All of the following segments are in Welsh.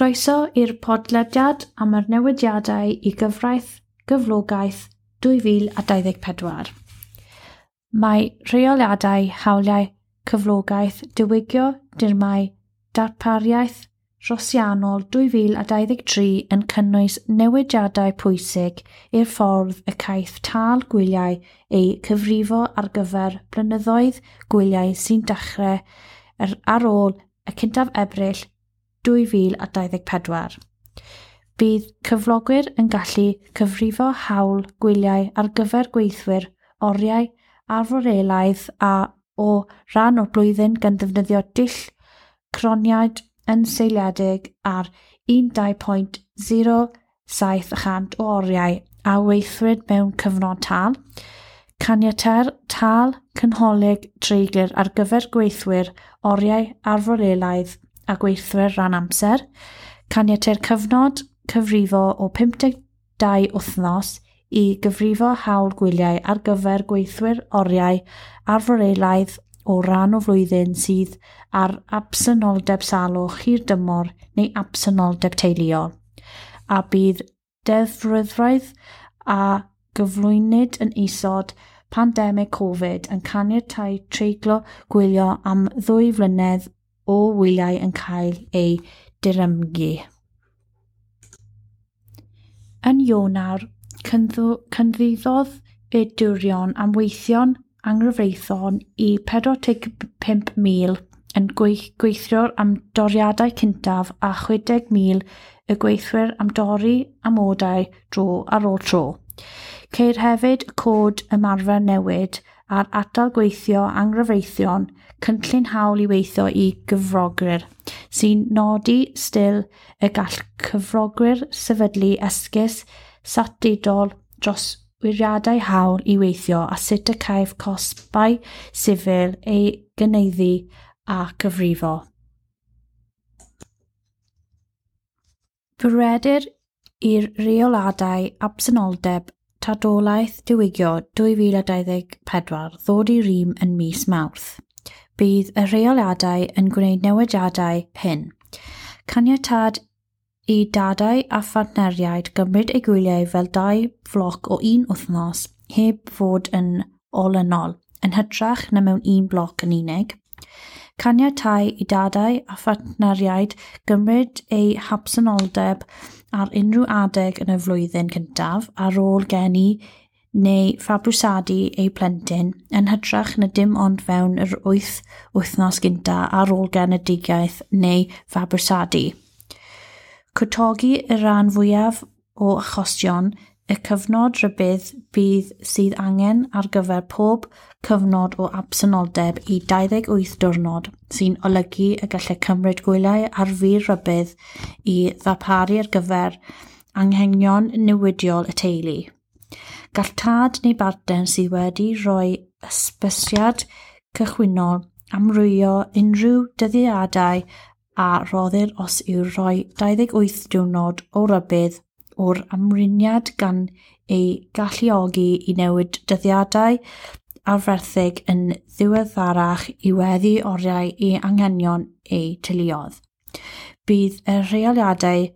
Croeso i'r podlediad am yr newidiadau i gyfraith gyflogaeth 2024. Mae rheoliadau hawliau cyflogaeth diwygio dirmau darpariaeth rosiannol 2023 yn cynnwys newidiadau pwysig i'r ffordd y caiff tal gwyliau ei cyfrifo ar gyfer blynyddoedd gwyliau sy'n dechrau ar ôl y cyntaf ebryll 2024. Bydd cyflogwyr yn gallu cyfrifo hawl gwyliau ar gyfer gweithwyr, oriau, arforelaidd a o ran o'r blwyddyn gan ddefnyddio dill croniad yn seiliedig ar 12.07% o oriau a weithred mewn cyfnod tal, caniater tal cynholig treigr ar gyfer gweithwyr oriau arforelaidd a gweithwyr ran amser, caniatyr cyfnod cyfrifo o 52 wythnos i gyfrifo hawl gwyliau ar gyfer gweithwyr oriau arforelaidd o ran o flwyddyn sydd ar absynoldeb salwch hir dymor neu absynoldeb teuluol, a bydd deddfryddraidd a gyflwynid yn isod pandemig Covid yn caniatau treiglo gwylio am ddwy flynedd o wyliau yn cael ei dirymgu. Yn Ionar, cyndiddodd y dwrion am weithion anghyfreithon i 45,000 yn gweithio'r am doriadau cyntaf a 60,000 y gweithwyr am dorri amodau dro ar ôl tro. Ceir hefyd cod ymarfer newid ar atal gweithio anghyfreithion cynllun hawl i weithio i gyfrogwyr, sy'n nodi stil y gall cyfrogwyr sefydlu esgus satudol dros wiriadau hawl i weithio a sut y caif cosbau sifil ei gyneiddu a cyfrifo. Bwredir i'r reoladau absenoldeb Tadolaeth Diwygio 2024 ddod i rîm yn mis Mawrth bydd y rheoliadau yn gwneud newidiadau hyn. Caniatad i dadau a phartneriaid gymryd eu gwyliau fel dau floc o un wythnos heb fod yn olynol, yn hytrach na mewn un bloc yn unig. Caniatau i dadau a phartneriaid gymryd eu hapsenoldeb ar unrhyw adeg yn y flwyddyn cyntaf ar ôl geni neu ffabrwsadu ei plentyn yn hytrach na dim ond fewn yr wyth wythnos gynta ar ôl genedigaeth neu ffabrwsadu. Cwtogi y rhan fwyaf o achosion y cyfnod rybydd bydd sydd angen ar gyfer pob cyfnod o absenoldeb i 28 diwrnod sy'n olygu y gallai cymryd gwyliau ar fyr rybydd i ddaparu ar gyfer anghenion newidiol y teulu gall tad neu barten sydd wedi rhoi ysbysiad cychwynol amrwyo unrhyw dyddiadau a roddir os yw rhoi 28 diwrnod o rybydd o'r amryniad gan ei galluogi i newid dyddiadau arferthig yn ddiweddarach i weddi oriau i anghenion ei teuluodd. Bydd y rheoliadau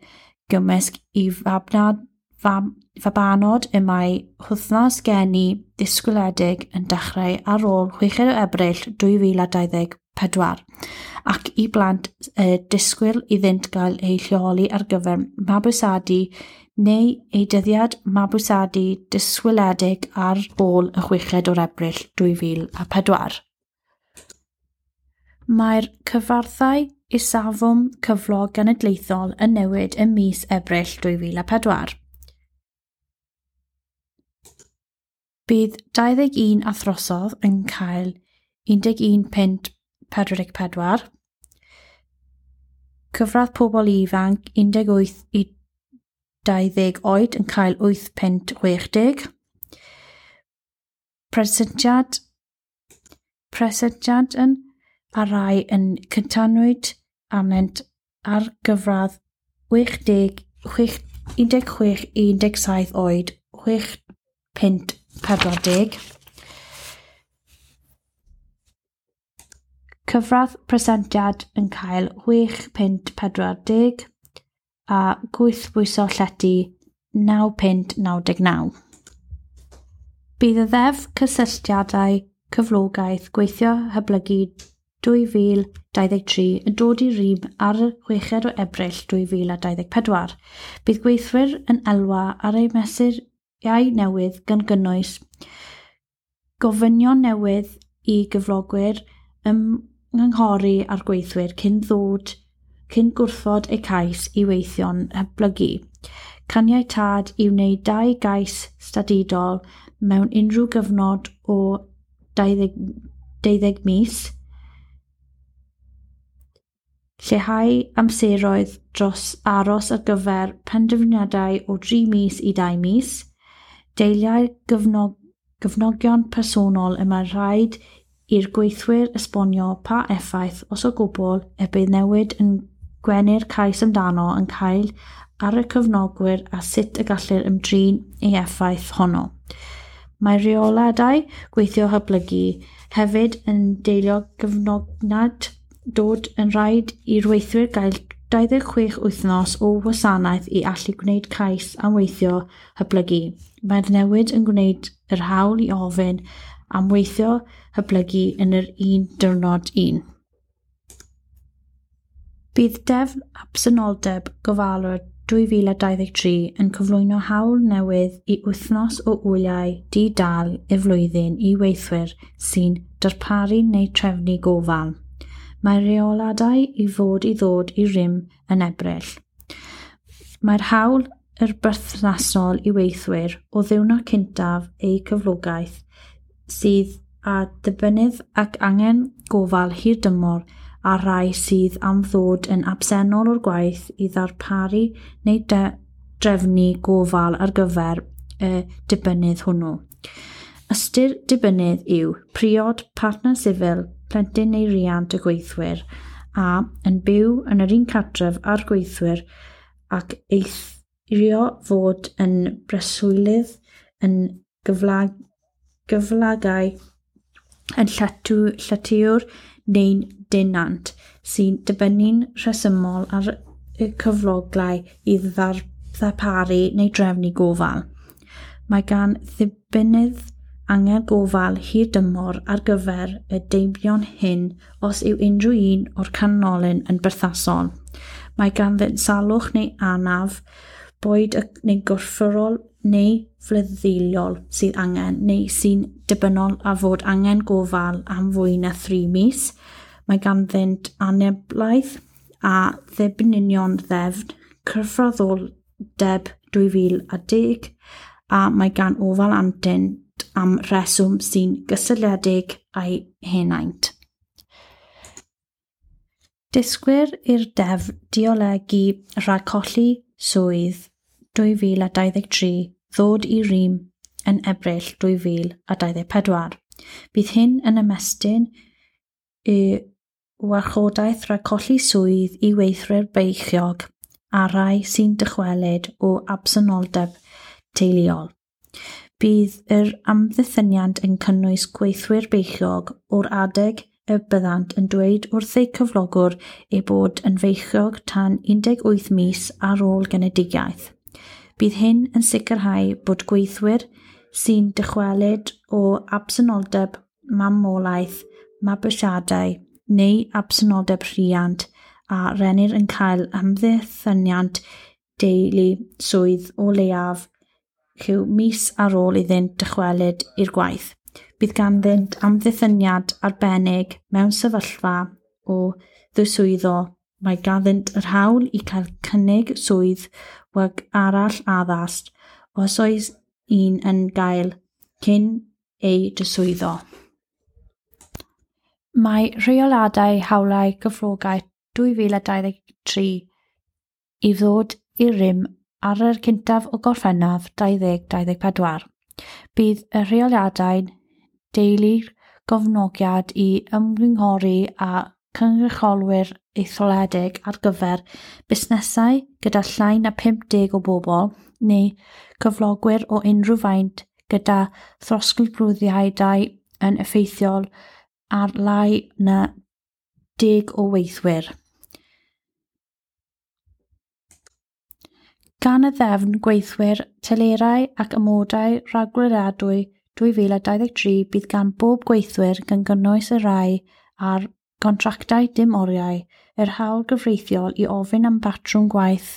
gymysg i fabnad fabanod y mae hwthnos geni disgwyledig yn dechrau ar ôl 6 o ebryll 2024 ac i blant y disgwyl iddynt gael eu lleoli ar gyfer mabwysadu neu ei dyddiad mabwysadu disgwyledig ar ôl y 6 o ebryll 2004. Mae'r cyfarthau isafwm cyflog genedlaethol yn newid ym mis Ebrill 2004. Bydd 21 athrosodd yn cael 11.44, cyfradd pobl ifanc 18 i 20 oed yn cael 8.60, presentiad, presentiad yn a rai yn cyntannwyd anent ar gyfradd 60, 16, 16, 17 oed 6 pint 40. Cyfradd presentiad yn cael 6.40 a gwythbwyso llety 9.99. Bydd y ddef cysylltiadau cyflogaeth gweithio hyblygu 2023 yn dod i rym ar y 6 o Ebrill 2024. Bydd gweithwyr yn elwa ar eu mesur iau newydd gan gynnwys gofynion newydd i gyflogwyr ymgynghori a'r gweithwyr cyn ddod cyn gwrthod eu cais i weithio'n hyblygu, Caniau tad i wneud dau gais stadidol mewn unrhyw gyfnod o 12 mis, lleihau amseroedd dros aros ar gyfer penderfyniadau o 3 mis i 2 mis, Deiliau gyfnog gyfnogion personol y mae rhaid i'r gweithwyr esbonio pa effaith, os o gwbl, y bydd newid yn gwenu'r cais amdano yn cael ar y cyfnogwyr a sut y gallir ymdrin ei effaith honno. Mae reoladau gweithio hyblygu hefyd yn deilio gyfnognad dod yn rhaid i'r weithwyr gael 26 wythnos o wasanaeth i allu gwneud cais am weithio hyblygu. Mae'r newid yn gwneud yr hawl i ofyn am weithio hyblygu yn yr un diwrnod un. Bydd defn absenoldeb gofalwyr 2023 yn cyflwyno hawl newydd i wythnos o wyliau di-dal y flwyddyn i weithwyr sy'n darparu neu trefnu gofal. Mae reoladau i fod i ddod i rym yn ebryll. Mae'r hawl yr berthnasol i weithwyr o ddiwrnod cyntaf eu cyflogaeth sydd a dibynnydd ac angen gofal hir dymor a rai sydd am ddod yn absennol o'r gwaith i ddarparu neu drefnu gofal ar gyfer y dibynnydd hwnnw. Ystyr dibynnydd yw priod partner sifil plentyn neu riant y gweithwyr a yn byw yn yr un cartref a'r gweithwyr ac eithrio fod yn breswylydd yn gyflag, gyflagau yn llatw, llatiwr neu'n denant sy'n dibynnu'n rhesymol ar y cyfloglau i ddarparu neu drefnu gofal. Mae gan ddibynydd angen gofal hir dymor ar gyfer y deibion hyn os yw unrhyw un o'r canolyn yn berthasol. Mae ganddynt salwch neu anaf, boed y, neu gorfforol neu flyddiliol sydd angen neu sy'n dibynnol a fod angen gofal am fwy na 3 mis. Mae ganddynt aneblaeth a ddebnynion ddefn, cyfroddoldeb 2010 a mae gan ofal antyn am reswm sy'n gysylltiedig a'i henaint. Disgwyr i'r def diolegu rhag colli swydd 2023 ddod i rîm yn ebryll 2024. Bydd hyn yn ymestyn y warchodaeth rhag colli swydd i weithwyr beichiog a rai sy'n dychwelyd o absynoldeb teuluol. Bydd yr amddiffyniad yn cynnwys gweithwyr beichiog o'r adeg y byddant yn dweud wrth eu cyflogwr eu bod yn feichiog tan 18 mis ar ôl genedigaeth. Bydd hyn yn sicrhau bod gweithwyr sy'n dychwelyd o absynoldeb mamolaeth, mabwysiadau neu absynoldeb rhiant a rennir yn cael amddiffyniant deulu swydd o leiaf yw mis ar ôl iddynt dychwelyd i'r gwaith. Bydd ganddynt amddiffyniad arbennig mewn sefyllfa o ddwyswyddo mae ganddynt yr hawl i cael cynnig swydd wag arall addast os oes un yn gael cyn ei dyswyddo. Mae rheoladau hawlau gyfrogaeth 2023 i ddod i'r rym ar yr cyntaf o gorffennaf 2024. Bydd y rheoliadau'n deulu'r gofnogiad i ymgynghori a cynrycholwyr eitholedig ar gyfer busnesau gyda llai na 50 o bobl neu cyflogwyr o unrhyw faint gyda throsglwyddiadau yn effeithiol ar lai na 10 o weithwyr. gan y ddefn gweithwyr telerau ac ymodau rhagweladwy 2023 bydd gan bob gweithwyr gan gynnwys y rai ar gontractau dim oriau yr hawl gyfreithiol i ofyn am batrwm gwaith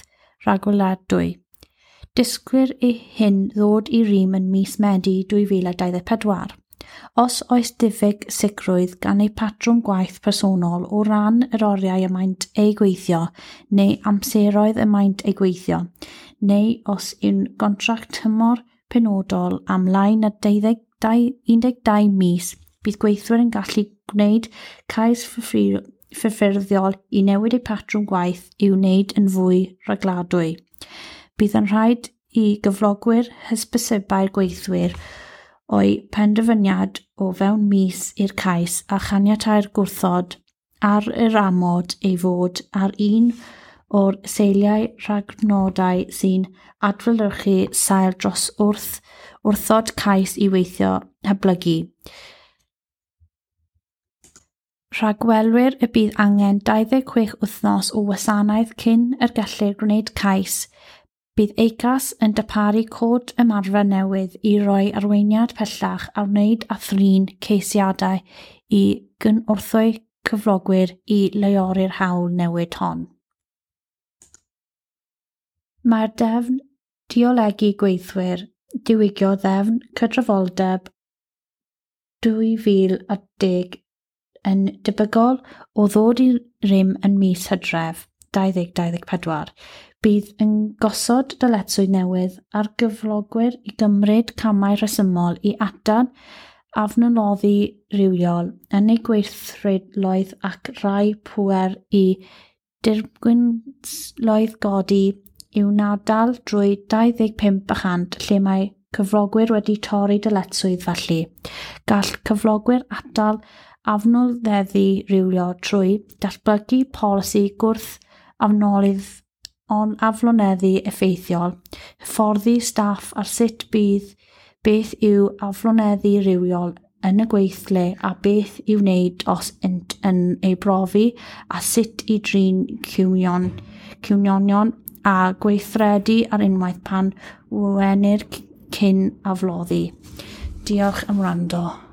rhagweladwy. Disgwyr i hyn ddod i rym yn mis Medi 2024. Os oes diffyg sicrwydd gan ei patrwm gwaith personol o ran yr oriau y maent ei gweithio neu amseroedd y maent ei gweithio, neu os yw'n gontract tymor penodol am lai na 12 mis, bydd gweithwyr yn gallu gwneud cais ffurfiol i newid eu patrwm gwaith i wneud yn fwy ragladwy. Bydd yn rhaid i gyflogwyr hysbysebau'r gweithwyr o'i penderfyniad o fewn mis i'r cais a chaniatau'r gwrthod ar yr amod ei fod ar un o'r seiliau rhagnodau sy'n adlewyrchu sail dros wrth wrthod cais i weithio hyblygu. Rhagwelwyr y bydd angen 26 wythnos o wasanaeth cyn yr gellir gwneud cais Bydd EICAS yn darparu cod ymarfer newydd i roi arweiniad pellach ar wneud a thrin ceisiadau i gynwrthwy cyfrogwyr i leori'r hawl newid hon. Mae'r defn diolegu gweithwyr diwygio ddefn cydrafoldeb 2010 yn debygol o ddod i rym yn mis hydref 2024 bydd yn gosod dyletswydd newydd ar gyflogwyr i gymryd camau rhesymol i adan afnynoddi rhywiol yn eu gweithredoedd ac rai pwer i dirgwynloedd godi i'w nadal drwy 25% lle mae cyflogwyr wedi torri dyletswydd felly. Gall cyflogwyr atal afnoldeddu rywio trwy datblygu polisi gwrth afnolydd o'n afloneddu effeithiol, hyfforddi staff ar sut bydd beth yw afloneddu rhywiol yn y gweithle a beth i'w wneud os ynt yn ei brofi a sut i drin cwnion, cwnionion a gweithredu ar unwaith pan wenir cyn afloddi. Diolch am wrando.